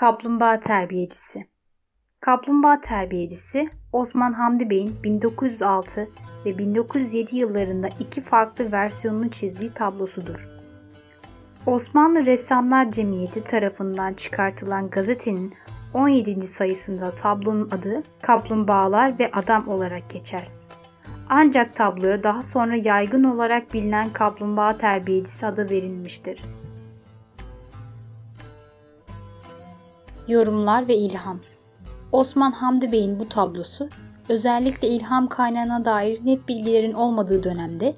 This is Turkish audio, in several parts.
Kaplumbağa terbiyecisi Kaplumbağa terbiyecisi Osman Hamdi Bey'in 1906 ve 1907 yıllarında iki farklı versiyonunu çizdiği tablosudur. Osmanlı Ressamlar Cemiyeti tarafından çıkartılan gazetenin 17. sayısında tablonun adı Kaplumbağalar ve Adam olarak geçer. Ancak tabloya daha sonra yaygın olarak bilinen kaplumbağa terbiyecisi adı verilmiştir. Yorumlar ve ilham Osman Hamdi Bey'in bu tablosu özellikle ilham kaynağına dair net bilgilerin olmadığı dönemde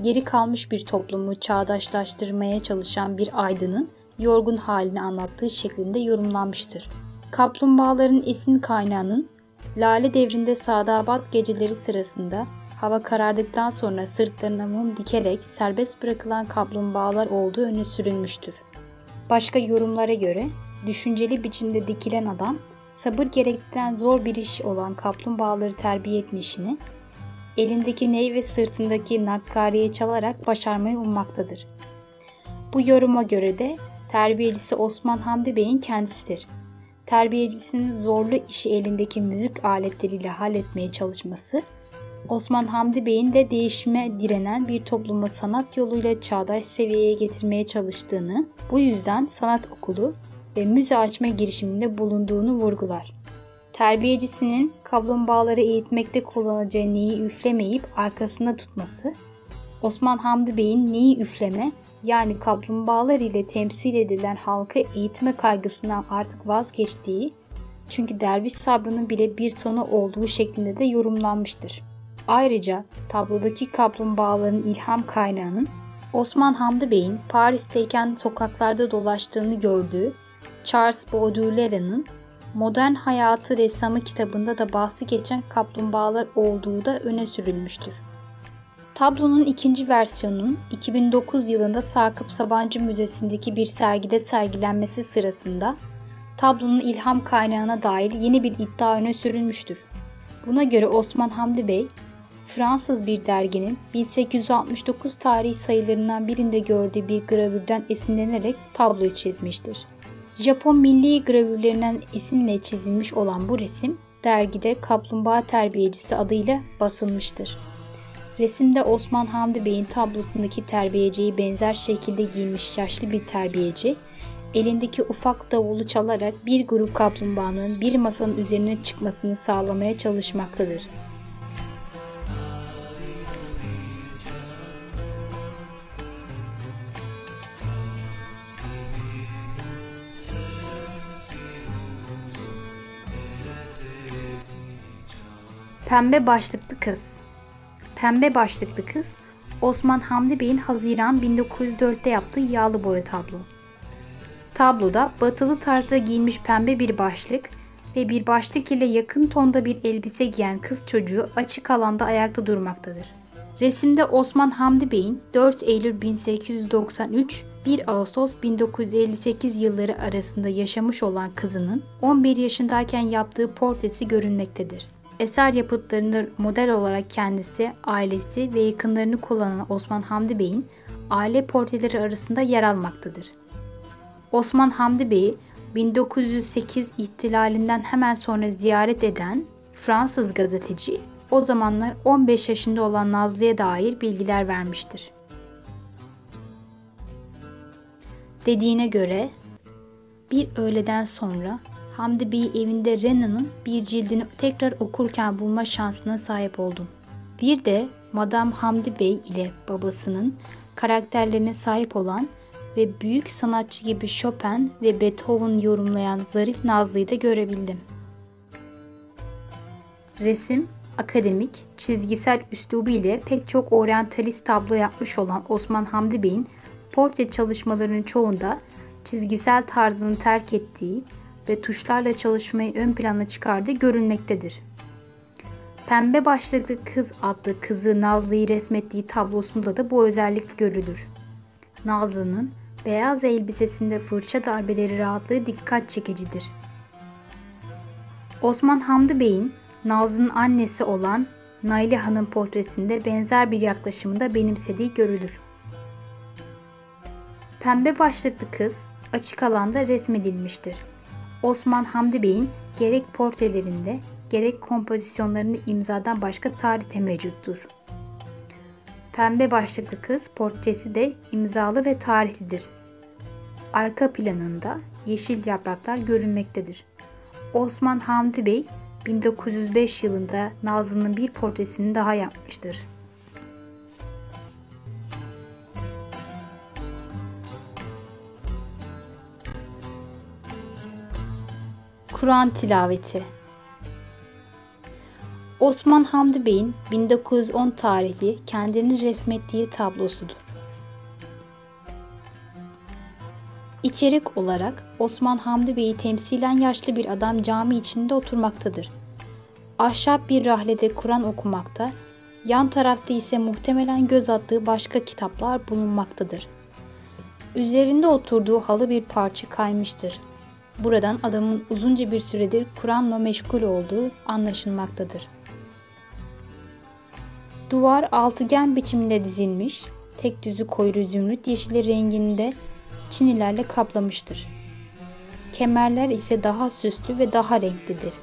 geri kalmış bir toplumu çağdaşlaştırmaya çalışan bir aydının yorgun halini anlattığı şeklinde yorumlanmıştır. Kaplumbağaların esin kaynağının Lale devrinde Sadabat geceleri sırasında hava karardıktan sonra sırtlarına mum dikerek serbest bırakılan kaplumbağalar olduğu öne sürülmüştür. Başka yorumlara göre düşünceli biçimde dikilen adam sabır gerektiren zor bir iş olan kaplumbağaları terbiye etmişini, elindeki ney ve sırtındaki nakkariye çalarak başarmayı ummaktadır. Bu yoruma göre de terbiyecisi Osman Hamdi Bey'in kendisidir. Terbiyecisinin zorlu işi elindeki müzik aletleriyle halletmeye çalışması, Osman Hamdi Bey'in de değişime direnen bir toplumu sanat yoluyla çağdaş seviyeye getirmeye çalıştığını, bu yüzden sanat okulu ve müze açma girişiminde bulunduğunu vurgular. Terbiyecisinin kaplumbağaları eğitmekte kullanacağı neyi üflemeyip arkasında tutması, Osman Hamdi Bey'in neyi üfleme yani kaplumbağalar ile temsil edilen halkı eğitme kaygısından artık vazgeçtiği, çünkü derviş sabrının bile bir sonu olduğu şeklinde de yorumlanmıştır. Ayrıca tablodaki kaplumbağaların ilham kaynağının Osman Hamdi Bey'in Paris'teyken sokaklarda dolaştığını gördüğü Charles Baudelaire'nin Modern Hayatı Ressamı kitabında da bahsi geçen kaplumbağalar olduğu da öne sürülmüştür. Tablonun ikinci versiyonunun 2009 yılında Sakıp Sabancı Müzesi'ndeki bir sergide sergilenmesi sırasında tablonun ilham kaynağına dair yeni bir iddia öne sürülmüştür. Buna göre Osman Hamdi Bey, Fransız bir derginin 1869 tarihi sayılarından birinde gördüğü bir gravürden esinlenerek tabloyu çizmiştir. Japon milli gravürlerinden esinle çizilmiş olan bu resim dergide Kaplumbağa Terbiyecisi adıyla basılmıştır. Resimde Osman Hamdi Bey'in tablosundaki terbiyeciyi benzer şekilde giyinmiş yaşlı bir terbiyeci, elindeki ufak davulu çalarak bir grup kaplumbağanın bir masanın üzerine çıkmasını sağlamaya çalışmaktadır. Pembe başlıklı kız Pembe başlıklı kız Osman Hamdi Bey'in Haziran 1904'te yaptığı yağlı boya tablo. Tabloda batılı tarzda giyinmiş pembe bir başlık ve bir başlık ile yakın tonda bir elbise giyen kız çocuğu açık alanda ayakta durmaktadır. Resimde Osman Hamdi Bey'in 4 Eylül 1893 1 Ağustos 1958 yılları arasında yaşamış olan kızının 11 yaşındayken yaptığı portresi görünmektedir. Eser yapıtlarında model olarak kendisi, ailesi ve yakınlarını kullanan Osman Hamdi Bey'in aile portreleri arasında yer almaktadır. Osman Hamdi Bey'i 1908 ihtilalinden hemen sonra ziyaret eden Fransız gazeteci o zamanlar 15 yaşında olan Nazlı'ya dair bilgiler vermiştir. Dediğine göre bir öğleden sonra Hamdi Bey evinde Rena'nın bir cildini tekrar okurken bulma şansına sahip oldum. Bir de Madame Hamdi Bey ile babasının karakterlerine sahip olan ve büyük sanatçı gibi Chopin ve Beethoven yorumlayan zarif Nazlı'yı da görebildim. Resim, akademik, çizgisel üslubu ile pek çok oryantalist tablo yapmış olan Osman Hamdi Bey'in portre çalışmalarının çoğunda çizgisel tarzını terk ettiği ve tuşlarla çalışmayı ön plana çıkardığı görülmektedir. Pembe başlıklı kız adlı kızı Nazlı'yı resmettiği tablosunda da bu özellik görülür. Nazlı'nın beyaz elbisesinde fırça darbeleri rahatlığı dikkat çekicidir. Osman Hamdi Bey'in Nazlı'nın annesi olan Naili Hanım portresinde benzer bir yaklaşımı da benimsediği görülür. Pembe başlıklı kız açık alanda resmedilmiştir. Osman Hamdi Bey'in gerek portrelerinde gerek kompozisyonlarında imzadan başka tarih mevcuttur. Pembe başlıklı kız portresi de imzalı ve tarihlidir. Arka planında yeşil yapraklar görünmektedir. Osman Hamdi Bey 1905 yılında Nazlı'nın bir portresini daha yapmıştır. Kur'an tilaveti Osman Hamdi Bey'in 1910 tarihli kendini resmettiği tablosudur. İçerik olarak Osman Hamdi Bey'i temsilen yaşlı bir adam cami içinde oturmaktadır. Ahşap bir rahlede Kur'an okumakta, yan tarafta ise muhtemelen göz attığı başka kitaplar bulunmaktadır. Üzerinde oturduğu halı bir parça kaymıştır. Buradan adamın uzunca bir süredir Kur'an'la meşgul olduğu anlaşılmaktadır. Duvar altıgen biçiminde dizilmiş, tek düzü koyu zümrüt yeşili renginde çinilerle kaplamıştır. Kemerler ise daha süslü ve daha renklidir.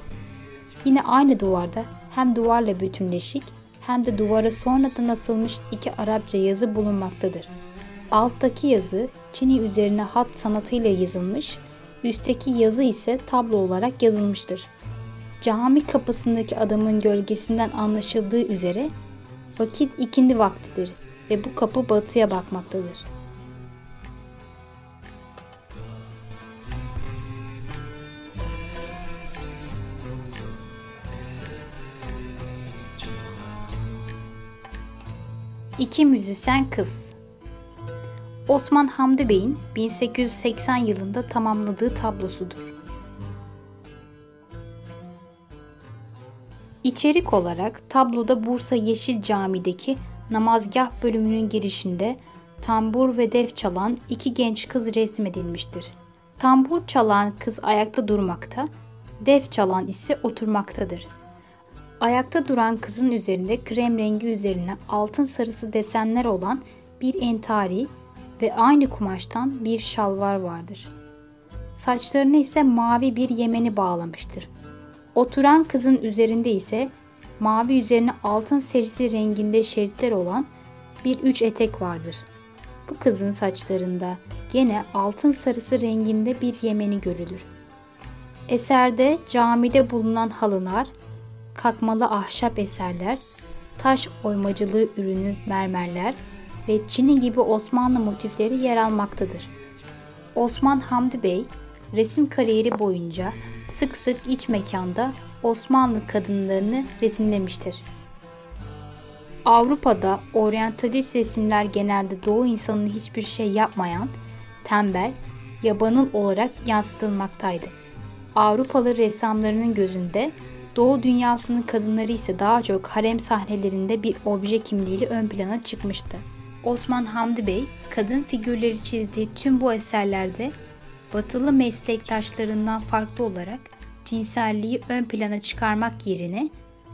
Yine aynı duvarda hem duvarla bütünleşik hem de duvara sonradan asılmış iki Arapça yazı bulunmaktadır. Alttaki yazı Çini üzerine hat sanatıyla yazılmış, üstteki yazı ise tablo olarak yazılmıştır. Cami kapısındaki adamın gölgesinden anlaşıldığı üzere vakit ikindi vaktidir ve bu kapı batıya bakmaktadır. İki müzisyen kız Osman Hamdi Bey'in 1880 yılında tamamladığı tablosudur. İçerik olarak tabloda Bursa Yeşil Cami'deki namazgah bölümünün girişinde tambur ve def çalan iki genç kız resmedilmiştir. Tambur çalan kız ayakta durmakta, def çalan ise oturmaktadır. Ayakta duran kızın üzerinde krem rengi üzerine altın sarısı desenler olan bir entari ve aynı kumaştan bir şalvar vardır. Saçlarını ise mavi bir yemeni bağlamıştır. Oturan kızın üzerinde ise mavi üzerine altın serisi renginde şeritler olan bir üç etek vardır. Bu kızın saçlarında gene altın sarısı renginde bir yemeni görülür. Eserde camide bulunan halılar, kakmalı ahşap eserler, taş oymacılığı ürünü mermerler ve Çini gibi Osmanlı motifleri yer almaktadır. Osman Hamdi Bey, resim kariyeri boyunca sık sık iç mekanda Osmanlı kadınlarını resimlemiştir. Avrupa'da oryantalist resimler genelde doğu insanını hiçbir şey yapmayan, tembel, yabanıl olarak yansıtılmaktaydı. Avrupalı ressamlarının gözünde Doğu dünyasının kadınları ise daha çok harem sahnelerinde bir obje kimliğiyle ön plana çıkmıştı. Osman Hamdi Bey, kadın figürleri çizdiği tüm bu eserlerde batılı meslektaşlarından farklı olarak cinselliği ön plana çıkarmak yerine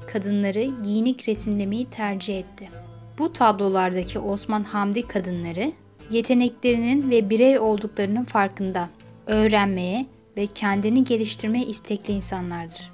kadınları giyinik resimlemeyi tercih etti. Bu tablolardaki Osman Hamdi kadınları yeteneklerinin ve birey olduklarının farkında, öğrenmeye ve kendini geliştirmeye istekli insanlardır.